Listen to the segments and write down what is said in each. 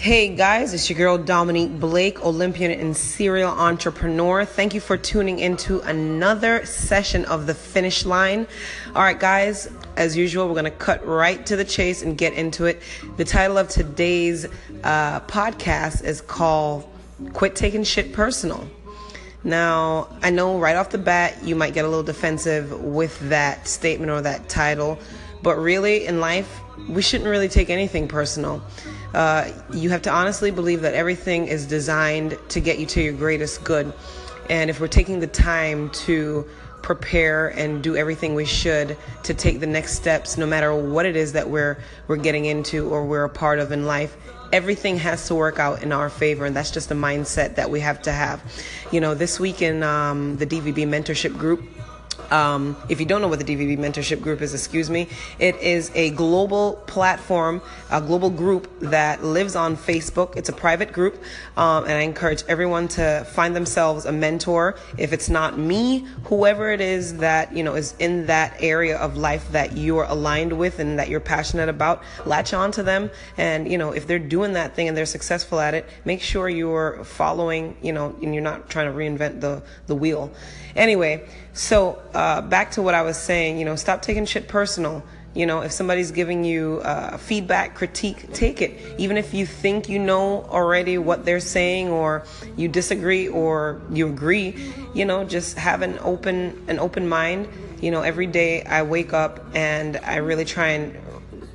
Hey guys, it's your girl Dominique Blake, Olympian and serial entrepreneur. Thank you for tuning into another session of the finish line. All right, guys, as usual, we're going to cut right to the chase and get into it. The title of today's uh, podcast is called Quit Taking Shit Personal. Now, I know right off the bat you might get a little defensive with that statement or that title, but really in life, we shouldn't really take anything personal. Uh, you have to honestly believe that everything is designed to get you to your greatest good. And if we're taking the time to prepare and do everything we should to take the next steps, no matter what it is that we're we're getting into or we're a part of in life, everything has to work out in our favor, and that's just a mindset that we have to have. You know, this week in um, the DVB mentorship group, um, if you don't know what the DVB Mentorship Group is, excuse me, it is a global platform, a global group that lives on Facebook. It's a private group, um, and I encourage everyone to find themselves a mentor. If it's not me, whoever it is that you know is in that area of life that you are aligned with and that you're passionate about, latch on to them. And you know, if they're doing that thing and they're successful at it, make sure you're following. You know, and you're not trying to reinvent the the wheel. Anyway, so uh, back to what I was saying, you know, stop taking shit personal. You know, if somebody's giving you uh, feedback, critique, take it. Even if you think you know already what they're saying, or you disagree, or you agree, you know, just have an open an open mind. You know, every day I wake up and I really try and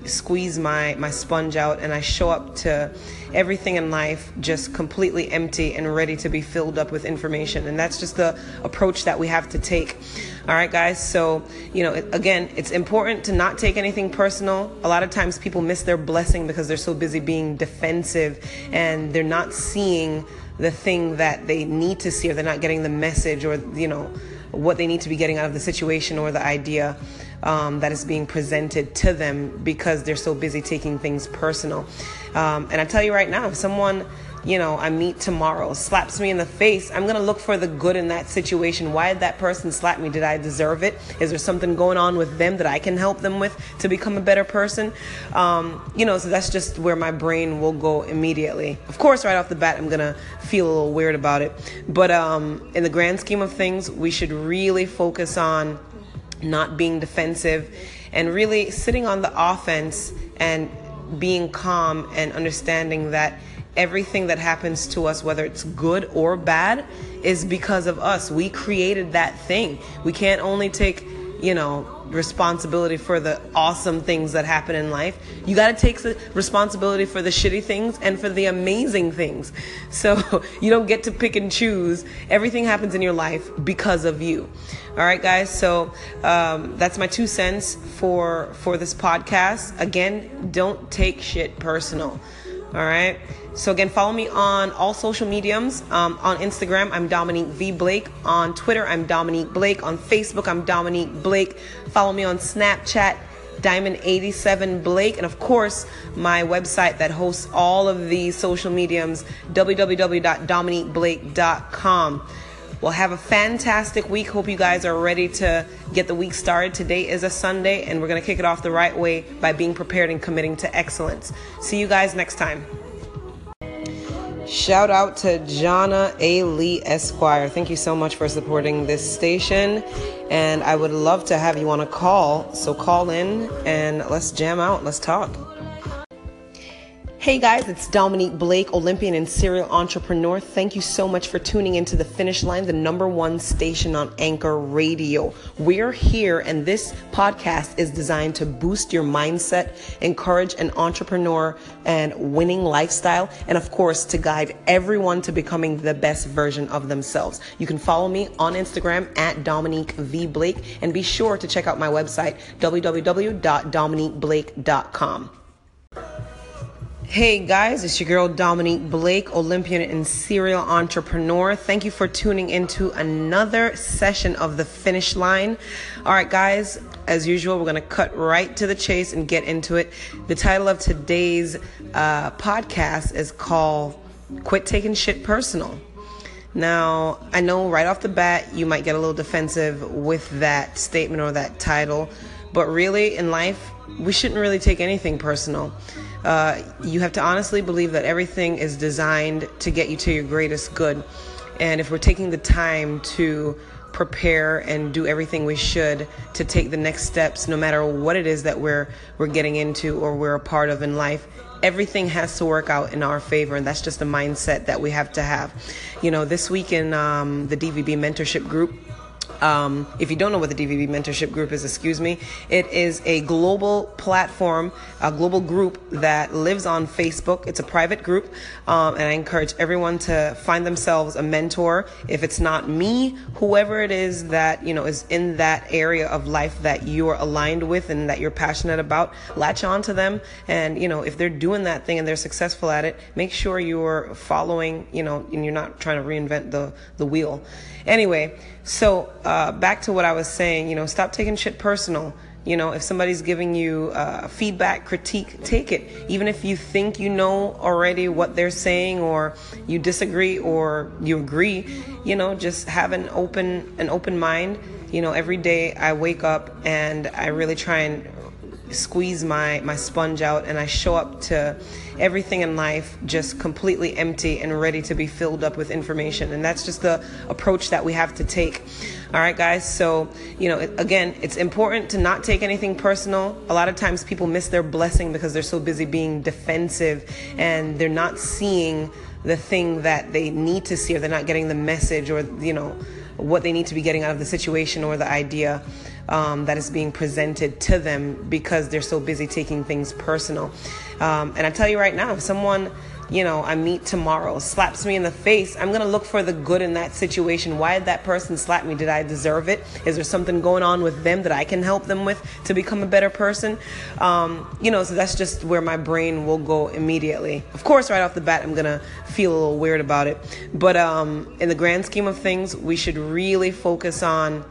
squeeze my my sponge out and I show up to everything in life just completely empty and ready to be filled up with information. And that's just the approach that we have to take. All right guys so you know again it's important to not take anything personal. A lot of times people miss their blessing because they're so busy being defensive and they're not seeing the thing that they need to see or they're not getting the message or you know what they need to be getting out of the situation or the idea um, that is being presented to them because they're so busy taking things personal. Um, and I tell you right now, if someone you know, I meet tomorrow, slaps me in the face, I'm going to look for the good in that situation. Why did that person slap me? Did I deserve it? Is there something going on with them that I can help them with to become a better person? Um, you know, so that's just where my brain will go immediately. Of course, right off the bat, I'm going to feel a little weird about it. But um, in the grand scheme of things, we should really focus on not being defensive, and really sitting on the offense and being calm and understanding that everything that happens to us, whether it's good or bad, is because of us. We created that thing. We can't only take, you know, responsibility for the awesome things that happen in life. You got to take the responsibility for the shitty things and for the amazing things. So you don't get to pick and choose. Everything happens in your life because of you. All right, guys. So um, that's my two cents for for this podcast. Again, don't take shit personal. All right. So again, follow me on all social mediums. Um, on Instagram, I'm Dominique V Blake. On Twitter, I'm Dominique Blake. On Facebook, I'm Dominique Blake. Follow me on Snapchat, Diamond87 Blake. And of course, my website that hosts all of these social mediums, www.dominiqueblake.com. Well, have a fantastic week. Hope you guys are ready to get the week started. Today is a Sunday, and we're going to kick it off the right way by being prepared and committing to excellence. See you guys next time. Shout out to Jana A. Lee Esquire. Thank you so much for supporting this station. And I would love to have you on a call. So call in and let's jam out. Let's talk. Hey guys, it's Dominique Blake, Olympian and serial entrepreneur. Thank you so much for tuning into the finish line, the number one station on Anchor Radio. We're here, and this podcast is designed to boost your mindset, encourage an entrepreneur and winning lifestyle, and of course, to guide everyone to becoming the best version of themselves. You can follow me on Instagram at Dominique V. Blake, and be sure to check out my website, www.dominiqueblake.com. Hey guys, it's your girl Dominique Blake, Olympian and serial entrepreneur. Thank you for tuning into another session of the finish line. All right, guys, as usual, we're going to cut right to the chase and get into it. The title of today's uh, podcast is called Quit Taking Shit Personal. Now, I know right off the bat you might get a little defensive with that statement or that title, but really in life, we shouldn't really take anything personal. Uh, you have to honestly believe that everything is designed to get you to your greatest good. And if we're taking the time to prepare and do everything we should to take the next steps no matter what it is that we're we're getting into or we're a part of in life everything has to work out in our favor and that's just a mindset that we have to have you know this week in um, the dvb mentorship group um, if you don't know what the DVB Mentorship Group is, excuse me, it is a global platform, a global group that lives on Facebook. It's a private group, um, and I encourage everyone to find themselves a mentor. If it's not me, whoever it is that you know is in that area of life that you're aligned with and that you're passionate about, latch on to them. And you know, if they're doing that thing and they're successful at it, make sure you're following. You know, and you're not trying to reinvent the the wheel. Anyway, so uh, back to what I was saying, you know, stop taking shit personal. You know, if somebody's giving you uh, feedback, critique, take it. Even if you think you know already what they're saying, or you disagree, or you agree, you know, just have an open an open mind. You know, every day I wake up and I really try and squeeze my my sponge out, and I show up to everything in life just completely empty and ready to be filled up with information. And that's just the approach that we have to take. All right, guys. So, you know, again, it's important to not take anything personal. A lot of times people miss their blessing because they're so busy being defensive and they're not seeing the thing that they need to see or they're not getting the message or, you know, what they need to be getting out of the situation or the idea um, that is being presented to them because they're so busy taking things personal. Um, and I tell you right now, if someone you know, I meet tomorrow, slaps me in the face, I'm to look for the good in that situation. Why did that person slap me? Did I deserve it? Is there something going on with them that I can help them with to become a better person? Um, you know, so that's just where my brain will go immediately. Of course, right off the bat, I'm to feel a little weird about it. But um, in the grand scheme of things, we should really focus on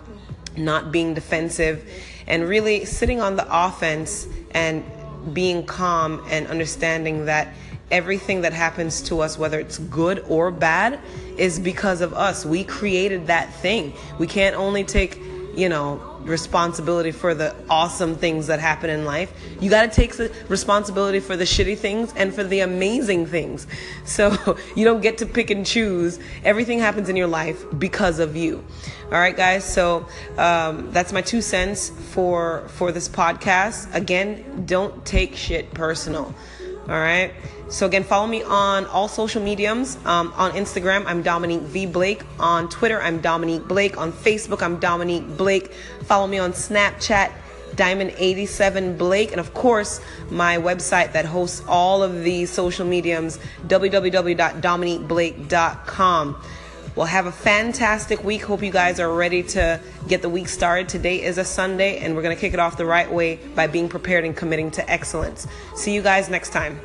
not being defensive and really sitting on the offense and being calm and understanding that everything that happens to us, whether it's good or bad, is because of us. We created that thing. We can't only take, you know, responsibility for the awesome things that happen in life. You got to take responsibility for the shitty things and for the amazing things. So you don't get to pick and choose. Everything happens in your life because of you. All right, guys. So um, that's my two cents for for this podcast. Again, don't take shit personal. All right. So again, follow me on all social mediums. Um, on Instagram, I'm Dominique V Blake. On Twitter, I'm Dominique Blake. On Facebook, I'm Dominique Blake. Follow me on Snapchat, Diamond87 Blake, and of course, my website that hosts all of these social mediums, www.dominiqueblake.com. Well, have a fantastic week. Hope you guys are ready to get the week started. Today is a Sunday, and we're going to kick it off the right way by being prepared and committing to excellence. See you guys next time.